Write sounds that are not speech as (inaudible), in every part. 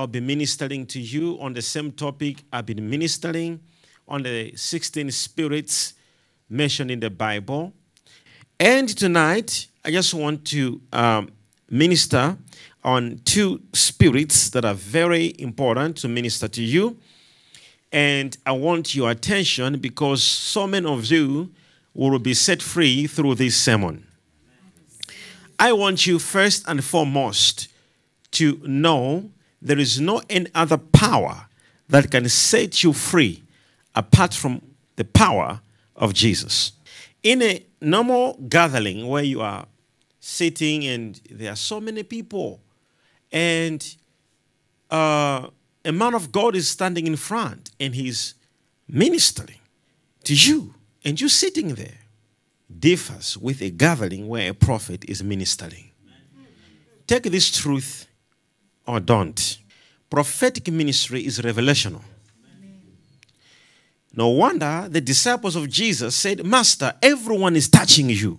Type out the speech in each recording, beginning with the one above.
I'll be ministering to you on the same topic I've been ministering on the 16 spirits mentioned in the Bible. And tonight, I just want to um, minister on two spirits that are very important to minister to you. And I want your attention because so many of you will be set free through this sermon. I want you first and foremost to know there is no any other power that can set you free apart from the power of Jesus. In a normal gathering where you are sitting and there are so many people, and uh, a man of God is standing in front and he's ministering to you, and you're sitting there, differs with a gathering where a prophet is ministering. Take this truth or don't. Prophetic ministry is revelational. No wonder the disciples of Jesus said, Master, everyone is touching you.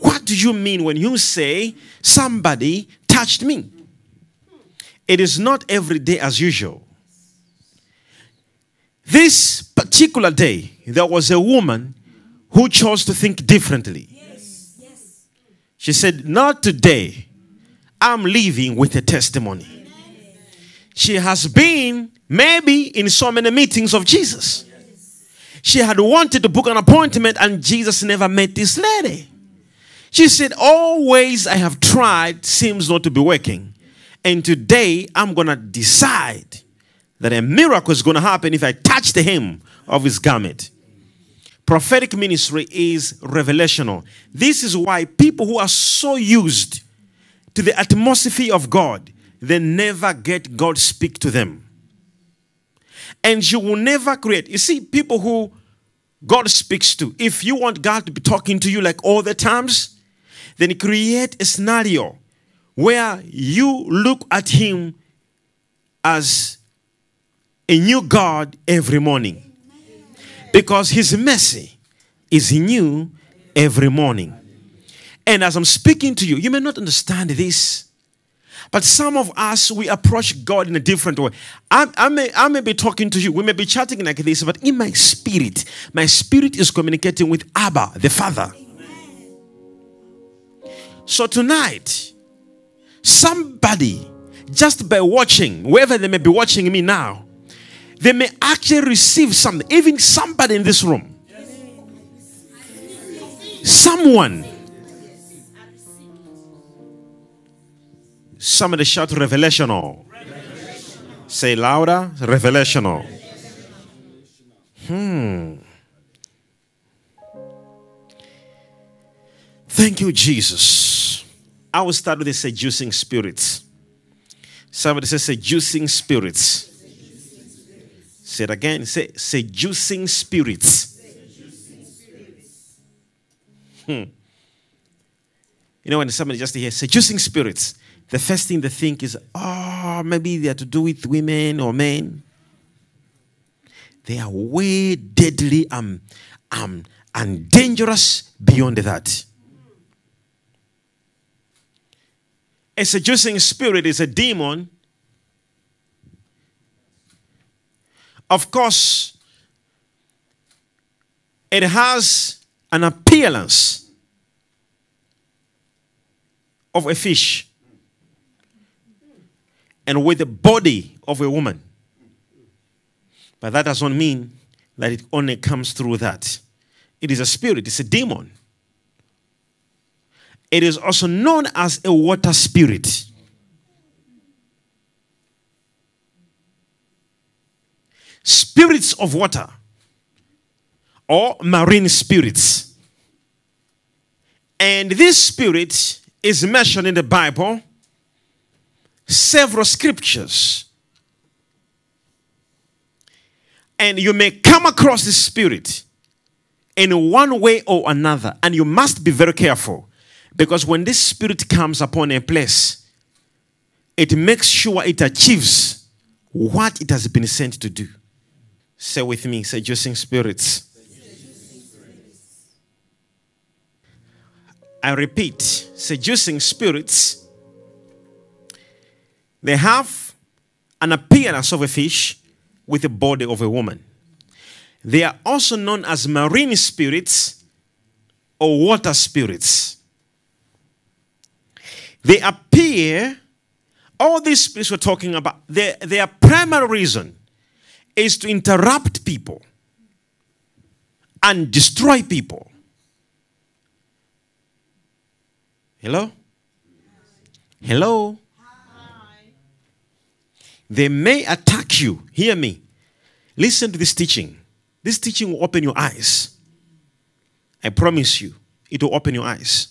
What do you mean when you say somebody touched me? It is not every day as usual. This particular day, there was a woman who chose to think differently. She said, Not today. I'm leaving with a testimony. She has been maybe in so many meetings of Jesus. She had wanted to book an appointment and Jesus never met this lady. She said, Always I have tried, seems not to be working. And today I'm going to decide that a miracle is going to happen if I touch the hem of his garment. Prophetic ministry is revelational. This is why people who are so used to the atmosphere of God, they never get God speak to them. And you will never create. You see, people who God speaks to, if you want God to be talking to you like all the times, then create a scenario where you look at Him as a new God every morning. Because His mercy is new every morning. And as I'm speaking to you, you may not understand this. But some of us, we approach God in a different way. I, I, may, I may be talking to you, we may be chatting like this, but in my spirit, my spirit is communicating with Abba, the Father. So tonight, somebody, just by watching, wherever they may be watching me now, they may actually receive something. Even somebody in this room. Someone. Somebody shout revelational. Say louder, revelational. Hmm. Thank you, Jesus. I will start with the seducing spirits. Somebody say seducing spirits. Say it again. Say seducing spirits. Hmm. You know, when somebody just hears seducing spirits, the first thing they think is, oh, maybe they are to do with women or men. They are way deadly um, um, and dangerous beyond that. A seducing spirit is a demon. Of course, it has an appearance of a fish and with the body of a woman. But that does not mean that it only comes through that. It is a spirit, it's a demon. It is also known as a water spirit. Spirits of water or marine spirits. And this spirit is mentioned in the Bible, several scriptures. And you may come across the spirit in one way or another, and you must be very careful because when this spirit comes upon a place, it makes sure it achieves what it has been sent to do. Say with me, seducing spirits. I repeat, seducing spirits, they have an appearance of a fish with the body of a woman. They are also known as marine spirits or water spirits. They appear, all these spirits we're talking about, their, their primary reason is to interrupt people and destroy people. Hello? Hello? They may attack you. Hear me. Listen to this teaching. This teaching will open your eyes. I promise you, it will open your eyes.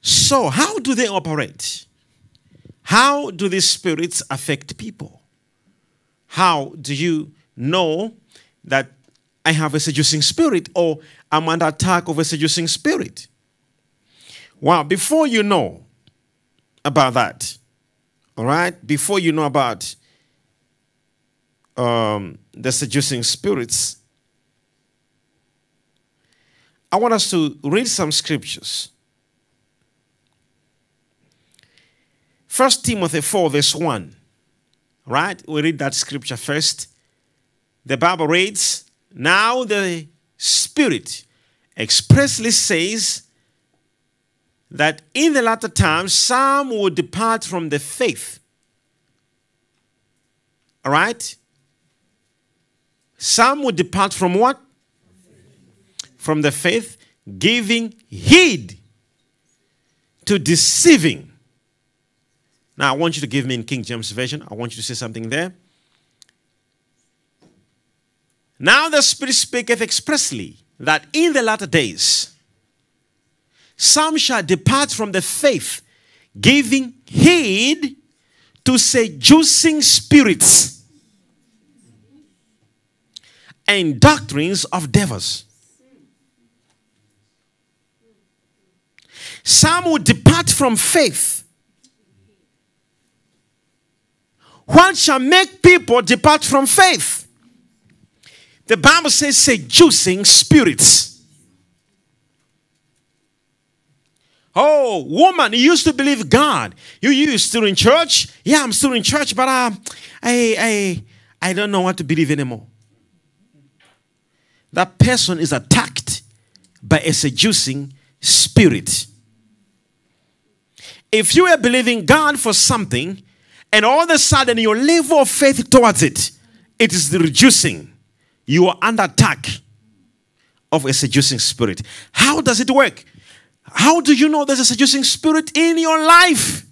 So, how do they operate? How do these spirits affect people? How do you know that I have a seducing spirit or I'm under attack of a seducing spirit? Well, before you know about that, all right, before you know about um, the seducing spirits, I want us to read some scriptures. First Timothy 4, verse 1. Right? We read that scripture first. The Bible reads, Now the Spirit expressly says that in the latter times some will depart from the faith. All right? Some will depart from what? From the faith, giving heed to deceiving. Now, I want you to give me in King James Version. I want you to say something there. Now the Spirit speaketh expressly that in the latter days some shall depart from the faith, giving heed to seducing spirits and doctrines of devils. Some will depart from faith. What shall make people depart from faith? The Bible says seducing spirits. Oh, woman, you used to believe God. You, you still in church? Yeah, I'm still in church, but uh, I, I, I don't know what to believe anymore. That person is attacked by a seducing spirit. If you are believing God for something, and all of a sudden your level of faith towards it, it is reducing you are under attack of a seducing spirit. How does it work? How do you know there's a seducing spirit in your life?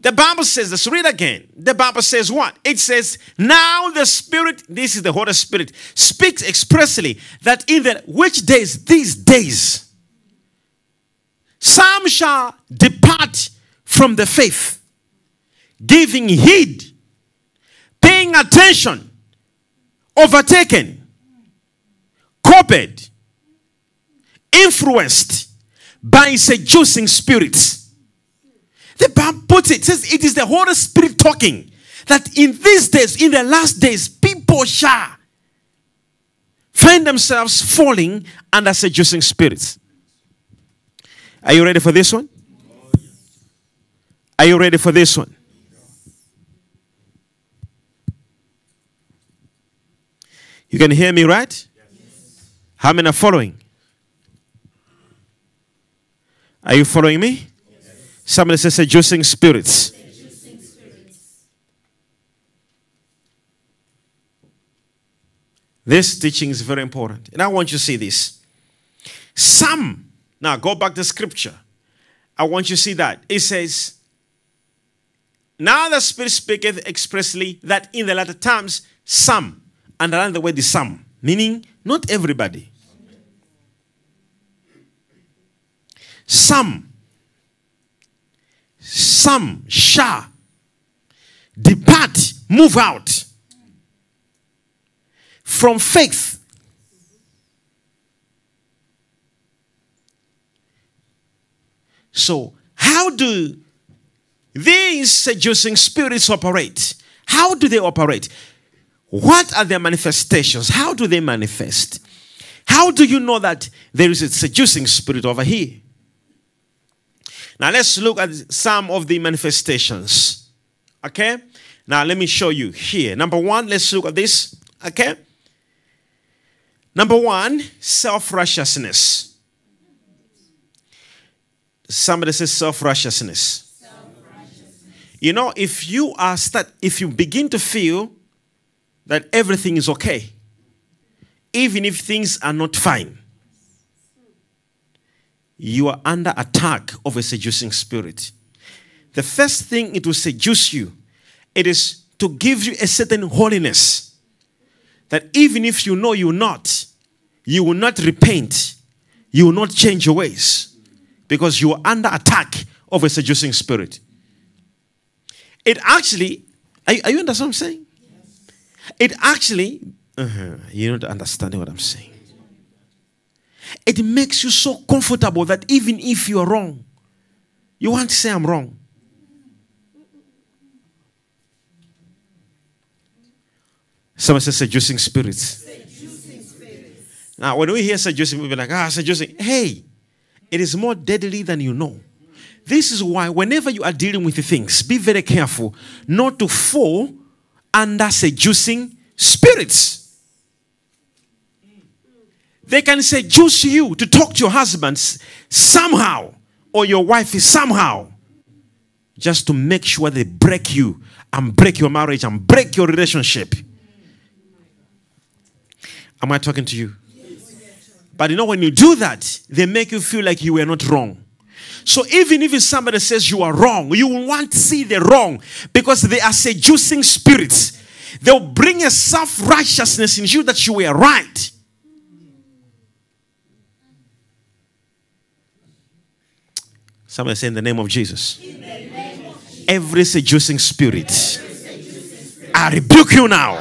The Bible says, let's read again. The Bible says what? It says, now the Spirit, this is the Holy Spirit, speaks expressly that in the which days, these days, some shall depart from the faith, giving heed paying attention, overtaken, copied, influenced by seducing spirits. The Bible puts it, says it is the Holy Spirit talking that in these days, in the last days, people shall find themselves falling under seducing spirits. Are you ready for this one? Are you ready for this one? You can hear me, right? Yes. How many are following? Are you following me? Yes. Somebody says seducing spirits. spirits. This teaching is very important. And I want you to see this. Some, now go back to scripture. I want you to see that. It says, Now the Spirit speaketh expressly that in the latter times some underline the word is some, meaning not everybody. Some, some shall depart, move out from faith. So, how do these seducing spirits operate? How do they operate? What are their manifestations? How do they manifest? How do you know that there is a seducing spirit over here? Now let's look at some of the manifestations. Okay? Now let me show you here. Number one, let's look at this. Okay? Number one, self righteousness. Somebody says self righteousness. You know, if you are start, if you begin to feel that everything is okay, even if things are not fine, you are under attack of a seducing spirit. The first thing it will seduce you, it is to give you a certain holiness. That even if you know you're not, you will not repent, you will not change your ways because you are under attack of a seducing spirit. It actually, are, are you understand what I'm saying? It actually, uh-huh, you're not understanding what I'm saying. It makes you so comfortable that even if you are wrong, you want to say, I'm wrong. Someone says seducing spirits. Now, when we hear seducing, we'll be like, ah, seducing. Hey, it is more deadly than you know. This is why, whenever you are dealing with things, be very careful not to fall under seducing spirits. They can seduce you to talk to your husbands somehow, or your wife is somehow, just to make sure they break you and break your marriage and break your relationship. Am I talking to you? But you know, when you do that, they make you feel like you were not wrong. So even if somebody says you are wrong, you want to see the wrong because they are seducing spirits. They'll bring a self righteousness in you that you were right. Somebody say in the name of Jesus. Every seducing spirit, I rebuke you now.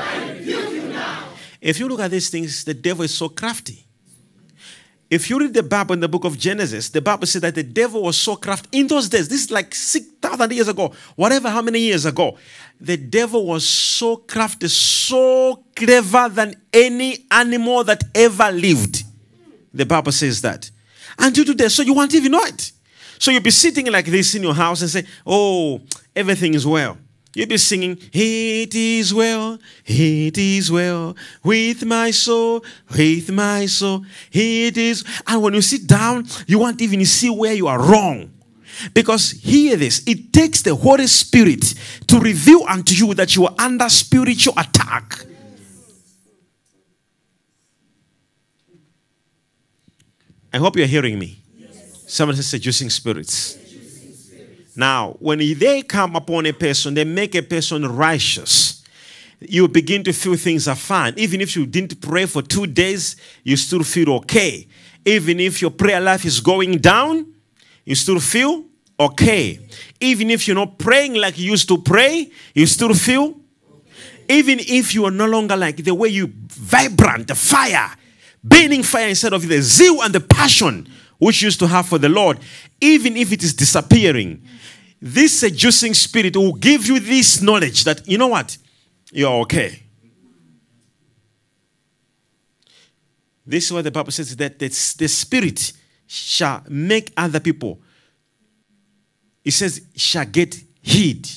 If you look at these things, the devil is so crafty. If you read the Bible in the book of Genesis, the Bible said that the devil was so crafty. In those days, this is like 6,000 years ago, whatever, how many years ago, the devil was so crafty, so clever than any animal that ever lived. The Bible says that. You do so you won't even know it. So you'll be sitting like this in your house and say, Oh, everything is well. You'll be singing, It is well, it is well with my soul, with my soul, it is. And when you sit down, you won't even see where you are wrong. Because hear this, it takes the Holy Spirit to reveal unto you that you are under spiritual attack. I hope you're hearing me. Someone says seducing spirits. Now, when they come upon a person, they make a person righteous. You begin to feel things are fine. Even if you didn't pray for two days, you still feel okay. Even if your prayer life is going down, you still feel okay. Even if you're not praying like you used to pray, you still feel. Even if you are no longer like the way you vibrant, the fire, burning fire instead of the zeal and the passion which used to have for the Lord, even if it is disappearing, this seducing spirit will give you this knowledge that, you know what, you're okay. This is what the Bible says that the, the spirit shall make other people, it says, shall get heed.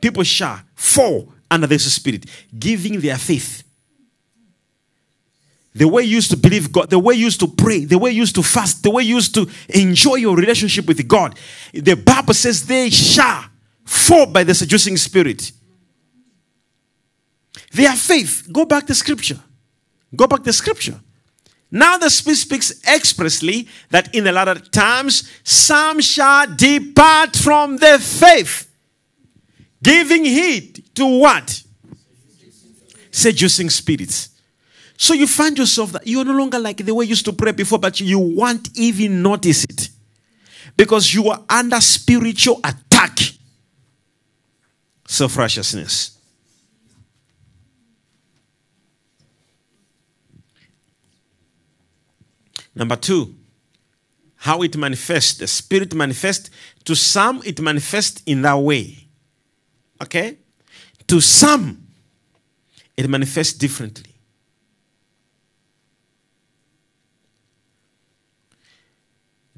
People shall fall under this spirit, giving their faith the way you used to believe God, the way you used to pray, the way you used to fast, the way you used to enjoy your relationship with God. The Bible says they shall fall by the seducing spirit. Their faith. Go back to scripture. Go back to scripture. Now the Spirit speaks expressly that in the latter times some shall depart from the faith, giving heed to what? Seducing spirits. So you find yourself that you're no longer like the way you used to pray before, but you won't even notice it because you are under spiritual attack. Self righteousness. Number two, how it manifests. The spirit manifests. To some, it manifests in that way. Okay? To some, it manifests differently.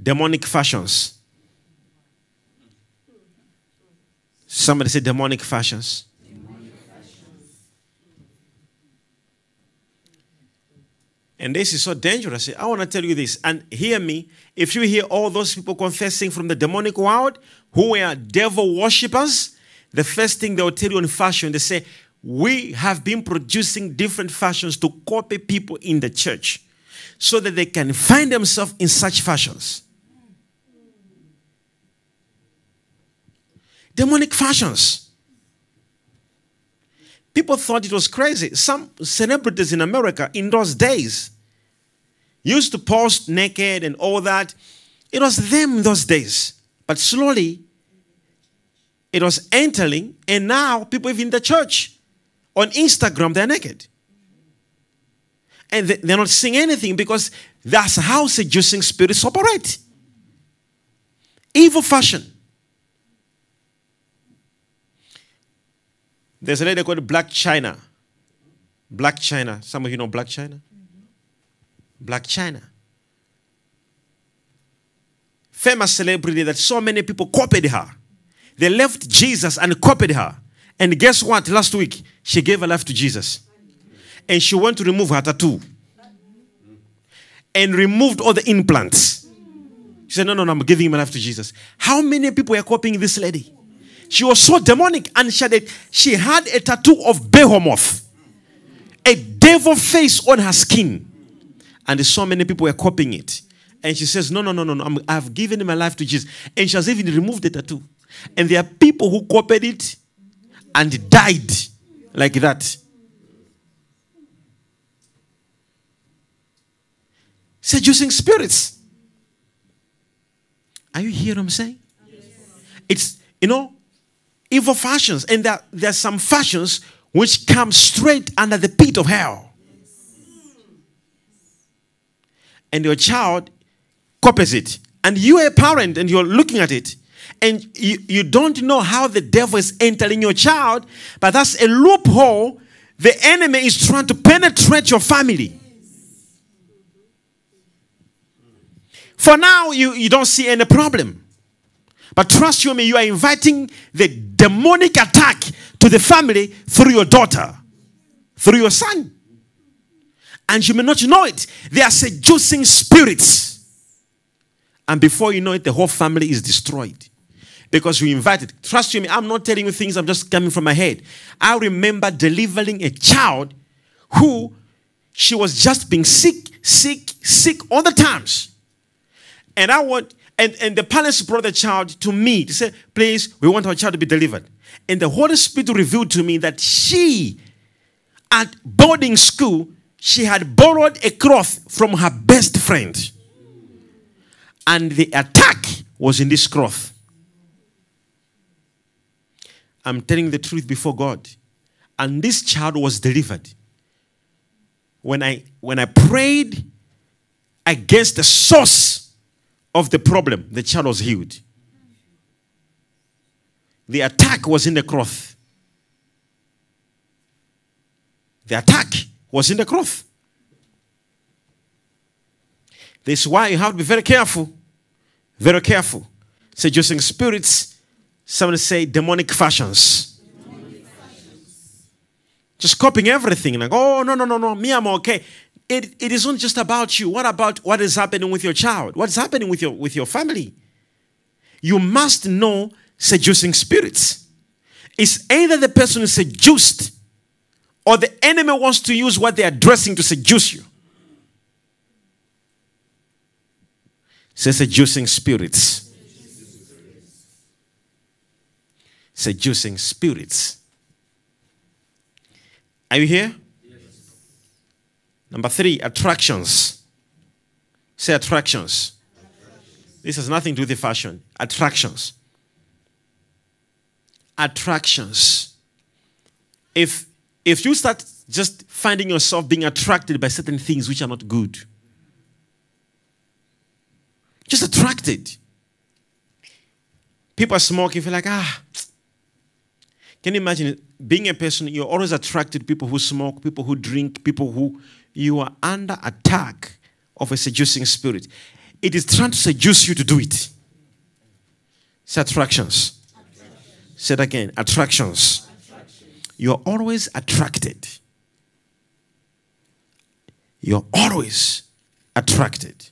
Demonic fashions. Somebody say demonic fashions. And this is so dangerous. I want to tell you this, and hear me. If you hear all those people confessing from the demonic world who were devil worshippers, the first thing they will tell you in fashion, they say, We have been producing different fashions to copy people in the church so that they can find themselves in such fashions. Demonic fashions. People thought it was crazy. Some celebrities in America in those days used to post naked and all that. It was them those days. But slowly, it was entering, and now people even in the church on Instagram, they're naked. And they're not seeing anything because that's how seducing spirits operate. Evil fashion. There's a lady called Blac Chyna. Blac Chyna. Some of you know Blac Chyna? Mm-hmm. Blac Chyna. Famous celebrity that so many people copied her. They left Jesus and copied her. And guess what? Last week, she gave her life to Jesus. And she went to remove her tattoo. And removed all the implants. She said, No, no, no, I'm giving my life to Jesus. How many people are copying this lady? She was so demonic and she had a, she had a tattoo of Behemoth, a devil face on her skin. And so many people were copying it. And she says, No, no, no, no, no. i have given my life to Jesus. And she has even removed the tattoo. And there are people who copied it and died like that. Seducing spirits. Are you hearing what I'm saying? Yes. It's, you know, evil fashions. And there, there are some fashions which come straight under the pit of hell. And your child copies it. And you are a parent and you're looking at it. And you, you don't know how the devil is entering your child, but that's a loophole. The enemy is trying to penetrate your family. For now, you, you don't see any problem. But trust you me, you are inviting the demonic attack to the family through your daughter, through your son. And you may not know it. They are seducing spirits. And before you know it, the whole family is destroyed. Because you invited. Trust you me, I'm not telling you things I'm just coming from my head. I remember delivering a child who she was just being sick, sick, sick all the times. And I want and, and the parents brought the child to me to say, please, we want our child to be delivered. And the Holy Spirit revealed to me that she, at boarding school, she had borrowed a cloth from her best friend. And the attack was in this cloth. I'm telling the truth before God. And this child was delivered. When I when I prayed against the source of the problem, the child was healed. The attack was in the cloth. The attack was in the cloth. This is why you have to be very careful. Very careful. Seducing spirits, somebody say demonic fashions. demonic fashions. Just copying everything. Like, oh, no, no, no, no, me, I'm okay it, it isn't just about you. What about what is happening with your child? What's happening with your, with your family? You must know seducing spirits. It's either the person is seduced or the enemy wants to use what they are dressing to seduce you. Say seducing spirits. Seducing spirits. Are you here? Number three, attractions. Say attractions. This has nothing to do with the fashion. Attractions. Attractions. If if you start just finding yourself being attracted by certain things which are not good, just attracted. People are smoking, feel like, ah. Can you imagine being a person, you're always attracted to people who smoke, people who drink, people who you are under attack of a seducing spirit. It is trying to seduce you to do it. It's attractions. Say it again attractions. You're always attracted. You're always attracted.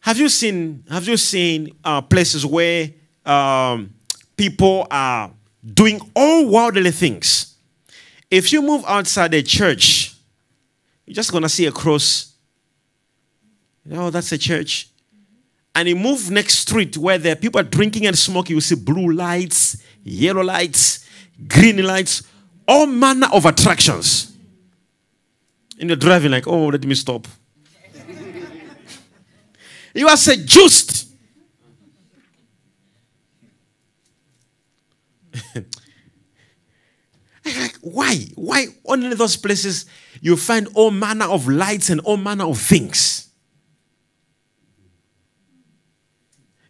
Have you seen? Have you seen uh, places where um, people are doing all worldly things? If you move outside a church, you're just gonna see a cross. Oh, that's a church. And you move next street where there people are drinking and smoking. You see blue lights, yellow lights, green lights, all manner of attractions. And you're driving like, oh, let me stop. (laughs) you are seduced. (laughs) why? Why only those places you find all manner of lights and all manner of things?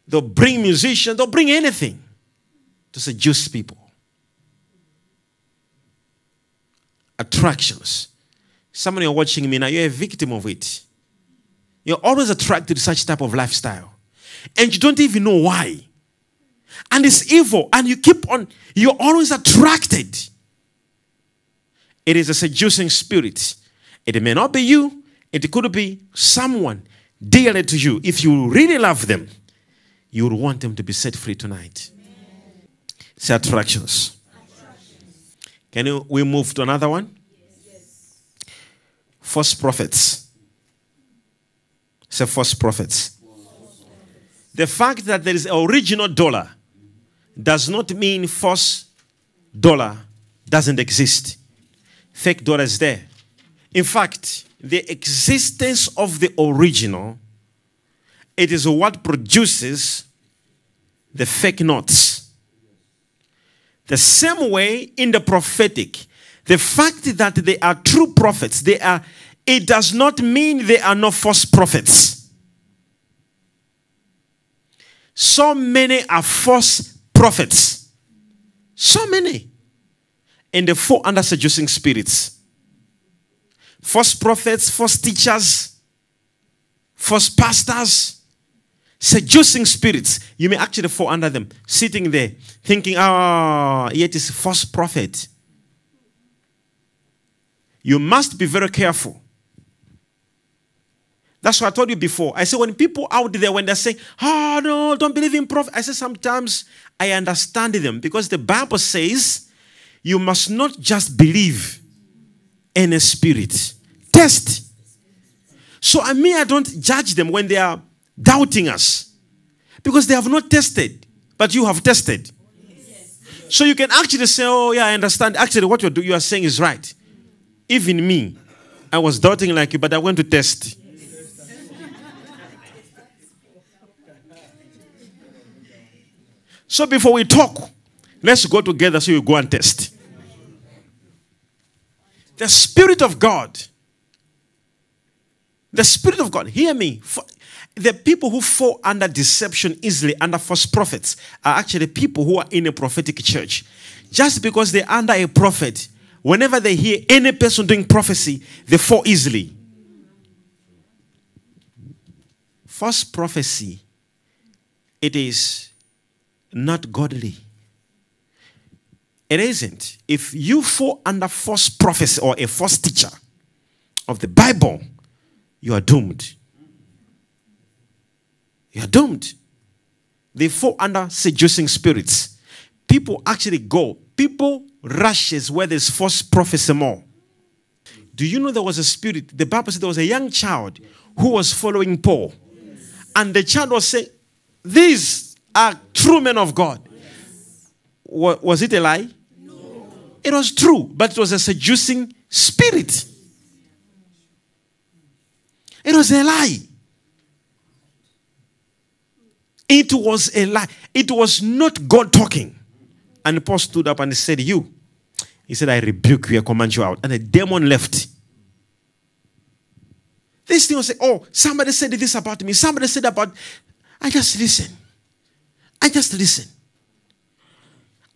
They'll bring musicians, they'll bring anything to seduce people. Attractions. Some of you are watching me now, you're a victim of it. You're always attracted to such type of lifestyle. And you don't even know why. And it's evil. And you keep on, you're always attracted. It is a seducing spirit. It may not be you, it could be someone dearly to you. If you really love them, you would want them to be set free tonight. Amen. Say attractions. attractions. Can you, we move to another one? false prophets. Say false prophets. The fact that there is original dollar does not mean false dollar doesn't exist. Fake dollars there. In fact, the existence of the original, it is what produces the fake notes. The same way in the prophetic, the fact that they are true prophets, they are, it does not mean they are not false prophets. So many are false prophets. So many. And they fall under seducing spirits. False prophets, false teachers, false pastors, seducing spirits. You may actually fall under them, sitting there, thinking, ah, oh, yet it's false prophet you must be very careful. That's what I told you before. I said, when people out there, when they say, oh, no, don't believe in prophet, I say sometimes I understand them because the Bible says you must not just believe in a spirit, test. So I mean, I don't judge them when they are doubting us because they have not tested, but you have tested. So you can actually say, oh, yeah, I understand. Actually, what you're, you are saying is right. Even me, I was doubting like you, but I went to test. So before we talk, let's go together so you go and test. The Spirit of God, the Spirit of God, hear me. The people who fall under deception easily, under false prophets, are actually people who are in a prophetic church. Just because they're under a prophet, whenever they hear any person doing prophecy, they fall easily. False prophecy, it is not godly. It isn't. If you fall under false prophecy or a false teacher of the Bible, you are doomed. You are doomed. They fall under seducing spirits. People actually go. People rushes where there's false prophecy more. Do you know there was a spirit? The Bible said there was a young child who was following Paul. And the child was saying, These are true men of God. Was it a lie? No. It was true, but it was a seducing spirit. It was a lie. It was a lie. It was not God talking. And Paul stood up and said, You, he said, I rebuke you, I command you out. And the demon left. This thing will say, Oh, somebody said this about me. Somebody said about. I just listen. I just listen.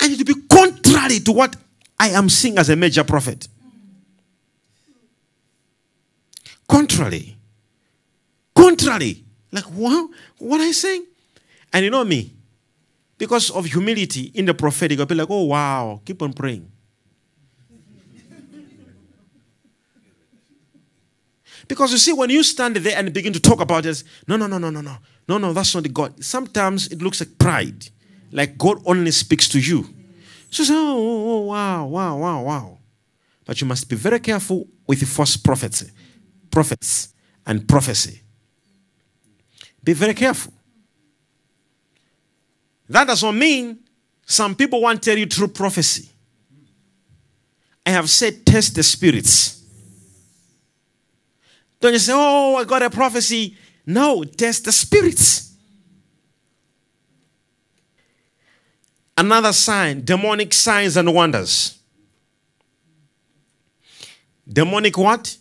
I need to be contrary to what I am seeing as a major prophet. Contrary. Contrary. Like, what? What are you saying? And you know me? because of humility in the prophetic, I'll be like, oh, wow, keep on praying. Because you see, when you stand there and begin to talk about this, no, no, no, no, no, no, no, no, that's not the God. Sometimes it looks like pride, like God only speaks to you. So, say, oh, oh, oh, wow, wow, wow, wow. But you must be very careful with the false prophets, prophets and prophecy. Be very careful. That does not mean some people want to tell you true prophecy. I have said test the spirits. Don't you say, oh, I got a prophecy. No, test the spirits. Another sign demonic signs and wonders. Demonic what?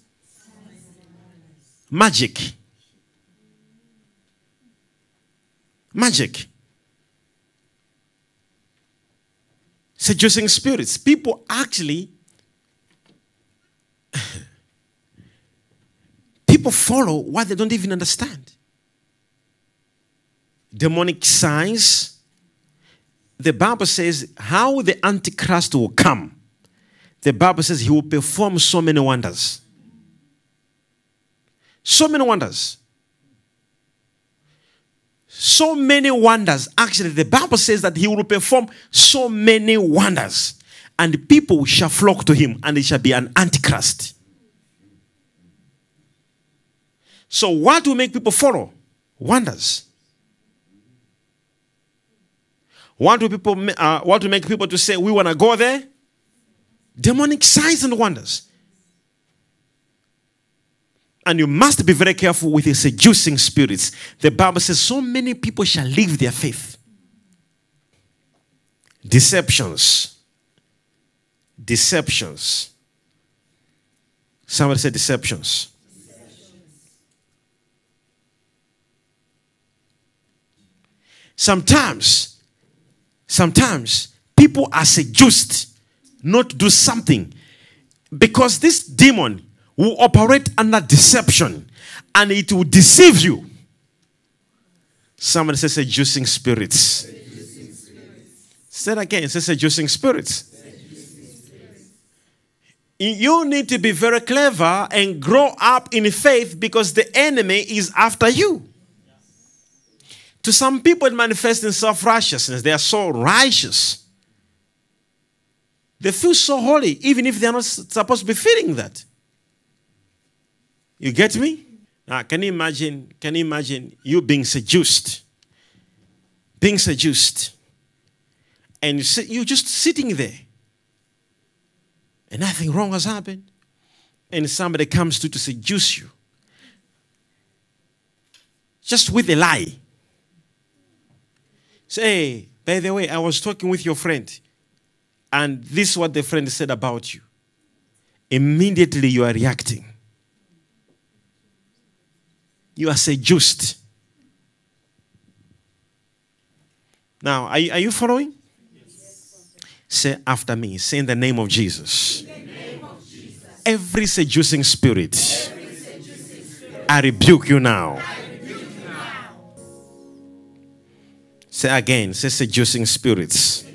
Magic. Magic. Seducing spirits. People actually (laughs) people follow what they don't even understand. Demonic signs. The Bible says how the Antichrist will come. The Bible says he will perform so many wonders. So many wonders. So many wonders. Actually, the Bible says that he will perform so many wonders. And people shall flock to him, and he shall be an antichrist. So, what will make people follow? Wonders. What to people? Uh, what will make people to say we want to go there? Demonic signs and wonders. And you must be very careful with the seducing spirits. The Bible says, so many people shall leave their faith. Deceptions. Deceptions. Somebody said deceptions. Sometimes, sometimes people are seduced not to do something because this demon will operate under deception and it will deceive you. Somebody says seducing spirits. Say it again. Say seducing spirits. You need to be very clever and grow up in faith because the enemy is after you. To some people, it manifests in self righteousness. They are so righteous. They feel so holy, even if they are not supposed to be feeling that. You get me? Now, can you imagine? Can you imagine you being seduced? Being seduced. And you're just sitting there. And nothing wrong has happened. And somebody comes to to seduce you. Just with a lie. Say, by the way, I was talking with your friend. And this is what the friend said about you. Immediately you are reacting you are seduced. Now, are you, are you following? Yes. Say after me. Say in the name of Jesus. Name of Jesus. Every seducing spirit, Every seducing spirit I, rebuke you now. Say again. Say seducing spirits.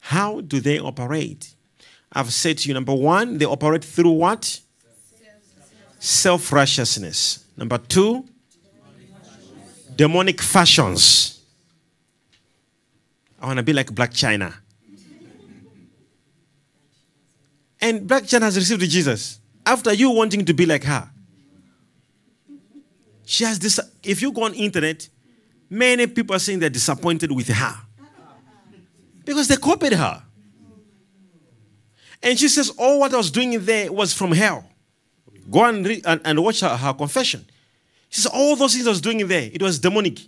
How do they operate? I've said to you, number one, they operate through what? self righteousness. Number two, demonic fashions. I want to be like Blac Chyna. And Blac Chyna has received Jesus after you wanting to be like her. She has this. If you go on internet, many people are saying they're disappointed with her because they copied her. And she says, All what I was doing there was from hell. Go and, read, and, and watch her, her confession. She says, All those things I was doing in there, it was demonic.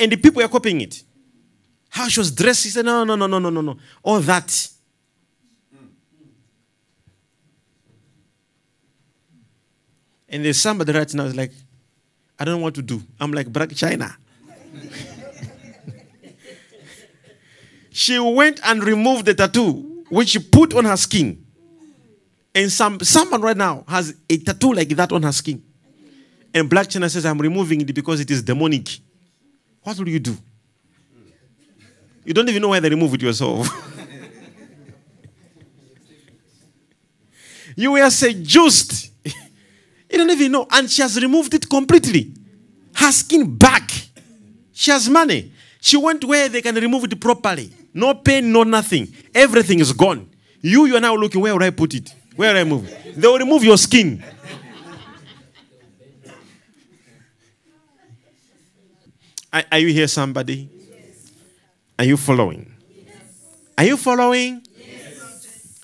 And the people were copying it. How she was dressed, she said, No, no, no, no, no, no, no. All that. And there's somebody right now is like, I don't know what to do. I'm like Blac Chyna. she went and removed the tattoo, which she put on her skin. And some someone right now has a tattoo like that on her skin. And Blac Chyna says, I'm removing it because it is demonic. what will you do? You don't even know why they remove it yourself. (laughs) you were seduced. You don't even know. And she has removed it completely. Her skin back. She has money. She went where they can remove it properly. No pain, no nothing. Everything is gone. You, you are now looking, where will I put it? Where I move? They will remove your skin. Are, are you here, somebody? Are you following? Are you following?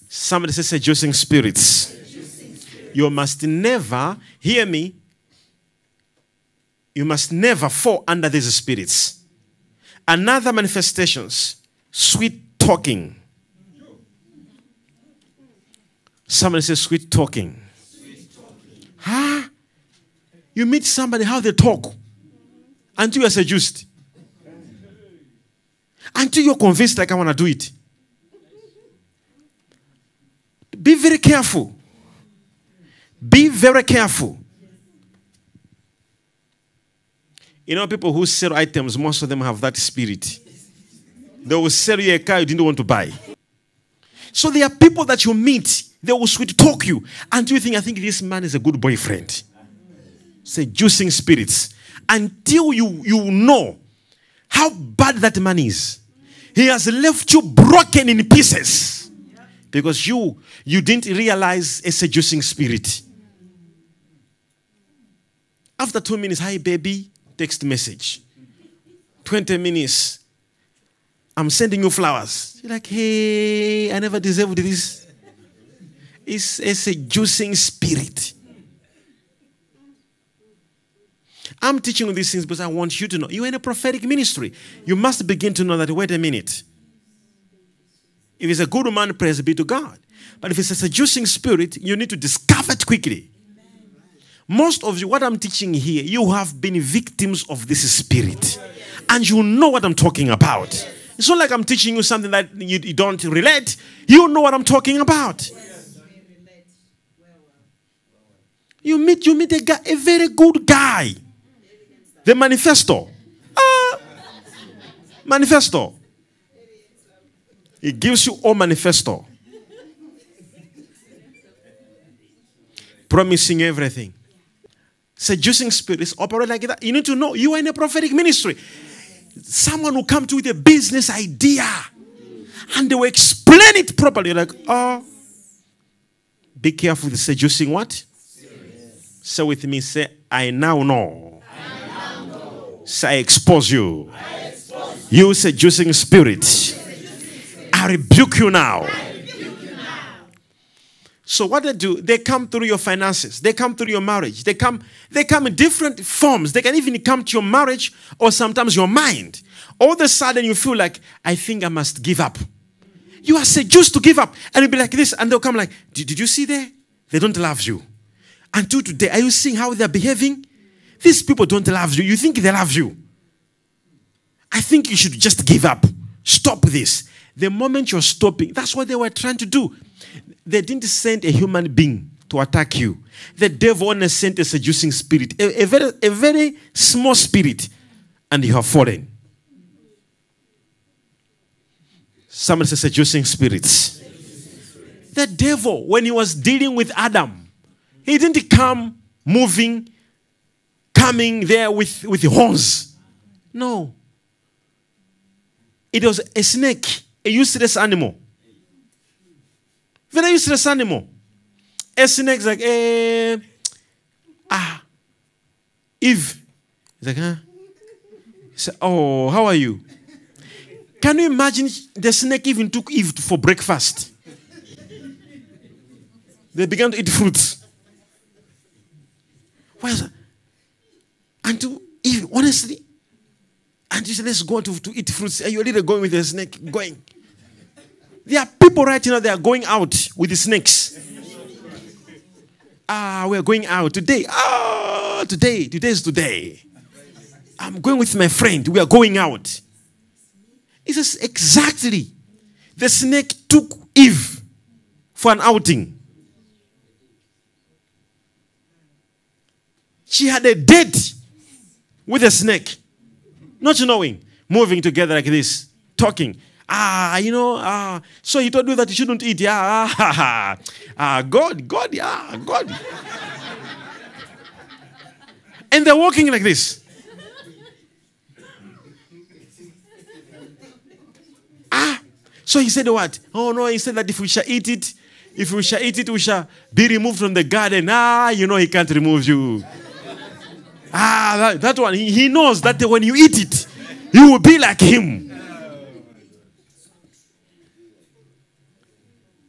Somebody says seducing spirits. You must never, hear me, you must never fall under these spirits. Another manifestations, sweet talking. Somebody says sweet talking. Huh? You meet somebody, how they talk, until you are seduced. Until you're convinced, like, I want to do it. Be very careful. Be very careful. You know, people who sell items, most of them have that spirit. They will sell you a car you didn't want to buy. So there are people that you meet, they will sweet talk you until you think, I think this man is a good boyfriend. Seducing spirits. Until you, you know how bad that man is. He has left you broken in pieces. Because you you didn't realize a seducing spirit. After two minutes, hi baby, text message. 20 minutes, I'm sending you flowers. You're like, hey, I never deserved this. It's a seducing spirit. I'm teaching you these things because I want you to know. You're in a prophetic ministry. You must begin to know that, wait a minute. If it's a good man, praise be to God. But if it's a seducing spirit, you need to discover it quickly. Most of you, what I'm teaching here, you have been victims of this spirit. And you know what I'm talking about. It's not like I'm teaching you something that you, you don't relate. You know what I'm talking about. You meet, you meet a guy, a very good guy. The manifesto. Ah, manifesto. He gives you all manifesto. Promising everything. Seducing spirits operate like that. You need to know you are in a prophetic ministry. Someone will come to you with a business idea and they will explain it properly. You're like, oh, be careful with seducing what? Say with me, say, I now know. I now know. Say, I expose you. I expose you. you seducing spirit. I rebuke you now. So what they do, they come through your finances, they come through your marriage, they come, they come in different forms. They can even come to your marriage or sometimes your mind. All of a sudden you feel like, I think I must give up. You are seduced to give up. And you'll be like this, and they'll come like, did, did you see there? They don't love you. Until today, are you seeing how they're behaving? These people don't love you. You think they love you. I think you should just give up. Stop this. The moment you're stopping, that's what they were trying to do. They didn't send a human being to attack you. The devil only sent a seducing spirit, a, a, very, a very small spirit, and you have fallen. Somebody says seducing spirits. The devil, when he was dealing with Adam, he didn't come moving, coming there with, with horns. No. It was a snake, a useless animal. Very useless animal. A snake's like, eh, ah, Eve. He's like, huh? He said, oh, how are you? Can you imagine the snake even took Eve for breakfast? They began to eat fruits. Why is that? And to Eve, honestly, and you said, let's go to, to eat fruits. Are you really going with the snake? Going. There are people right now, they are going out with the snakes. Ah, we're going out today. Ah, today. Today is today. I'm going with my friend. We are going out. It says exactly. The snake took Eve for an outing. She had a date with a snake. Not knowing, moving together like this, talking. Ah, you know, ah, so he told you that you shouldn't eat. Yeah, (laughs) ah, ah, God, God, yeah, God. and they're walking like this. Ah, so he said what? Oh no, he said that if we shall eat it, if we shall eat it, we shall be removed from the garden. Ah, you know he can't remove you. Ah, that, that one, he, he knows that when you eat it, you will be like him.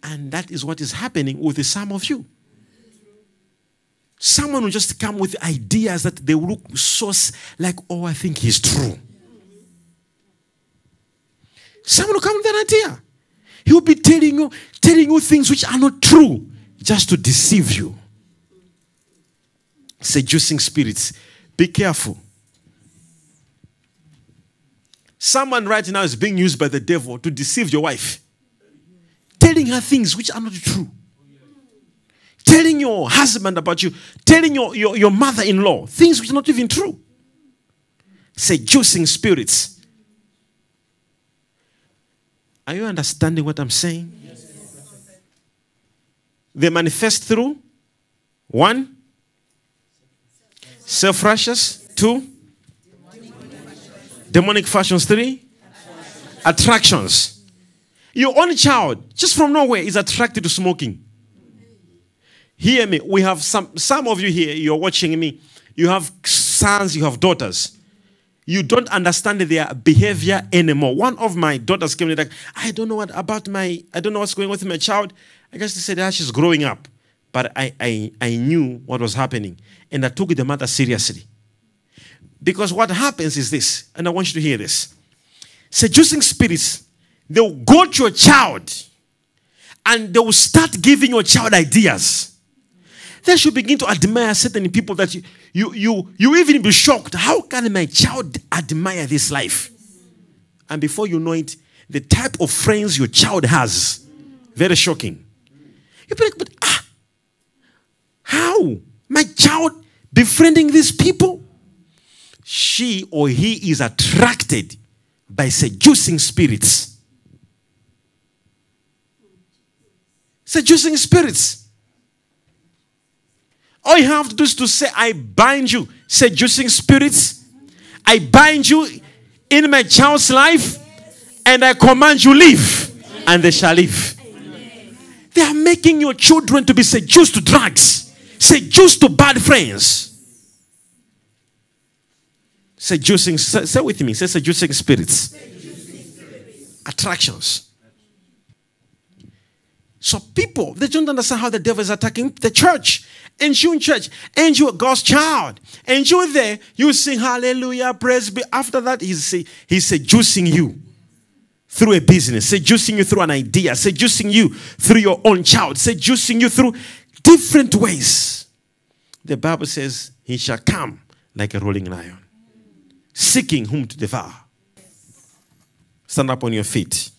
And that is what is happening with some of you. Someone will just come with ideas that they look so like, oh, I think he's true. Someone will come with an idea. He will be telling you, telling you things which are not true, just to deceive you. Seducing spirits. Be careful. Someone right now is being used by the devil to deceive your wife telling her things which are not true. Telling your husband about you, telling your, your, your mother in law things which are not even true. Seducing spirits. Are you understanding what I'm saying? Yes. They manifest through one, self righteous, two, demonic fashions, three, attractions. Your own child, just from nowhere, is attracted to smoking. Hear me. We have some, some of you here, you're watching me. You have sons, you have daughters. You don't understand their behavior anymore. One of my daughters came in like, I don't know what about my, I don't know what's going on with my child. I just said, ah, she's growing up. But I, I, I knew what was happening. And I took the matter seriously. Because what happens is this, and I want you to hear this. Seducing spirits they'll go to your child and they will start giving your child ideas. They should begin to admire certain people that you, you, you, you even be shocked. How can my child admire this life? And before you know it, the type of friends your child has, very shocking. You like, but ah, how? My child befriending these people? She or he is attracted by seducing spirits. Seducing spirits. All you have to do is to say, I bind you, seducing spirits. I bind you in my child's life, and I command you live, and they shall live. They are making your children to be seduced to drugs, seduced to bad friends. Seducing, say, say with me, say seducing spirits. Seducing spirits. Attractions. So people, they don't understand how the devil is attacking the church. And you in church, and you God's child. And you there, you sing hallelujah, praise be. After that, he's, he's seducing you through a business, seducing you through an idea, seducing you through your own child, seducing you through different ways. The Bible says, He shall come like a rolling lion, seeking whom to devour. Stand up on your feet.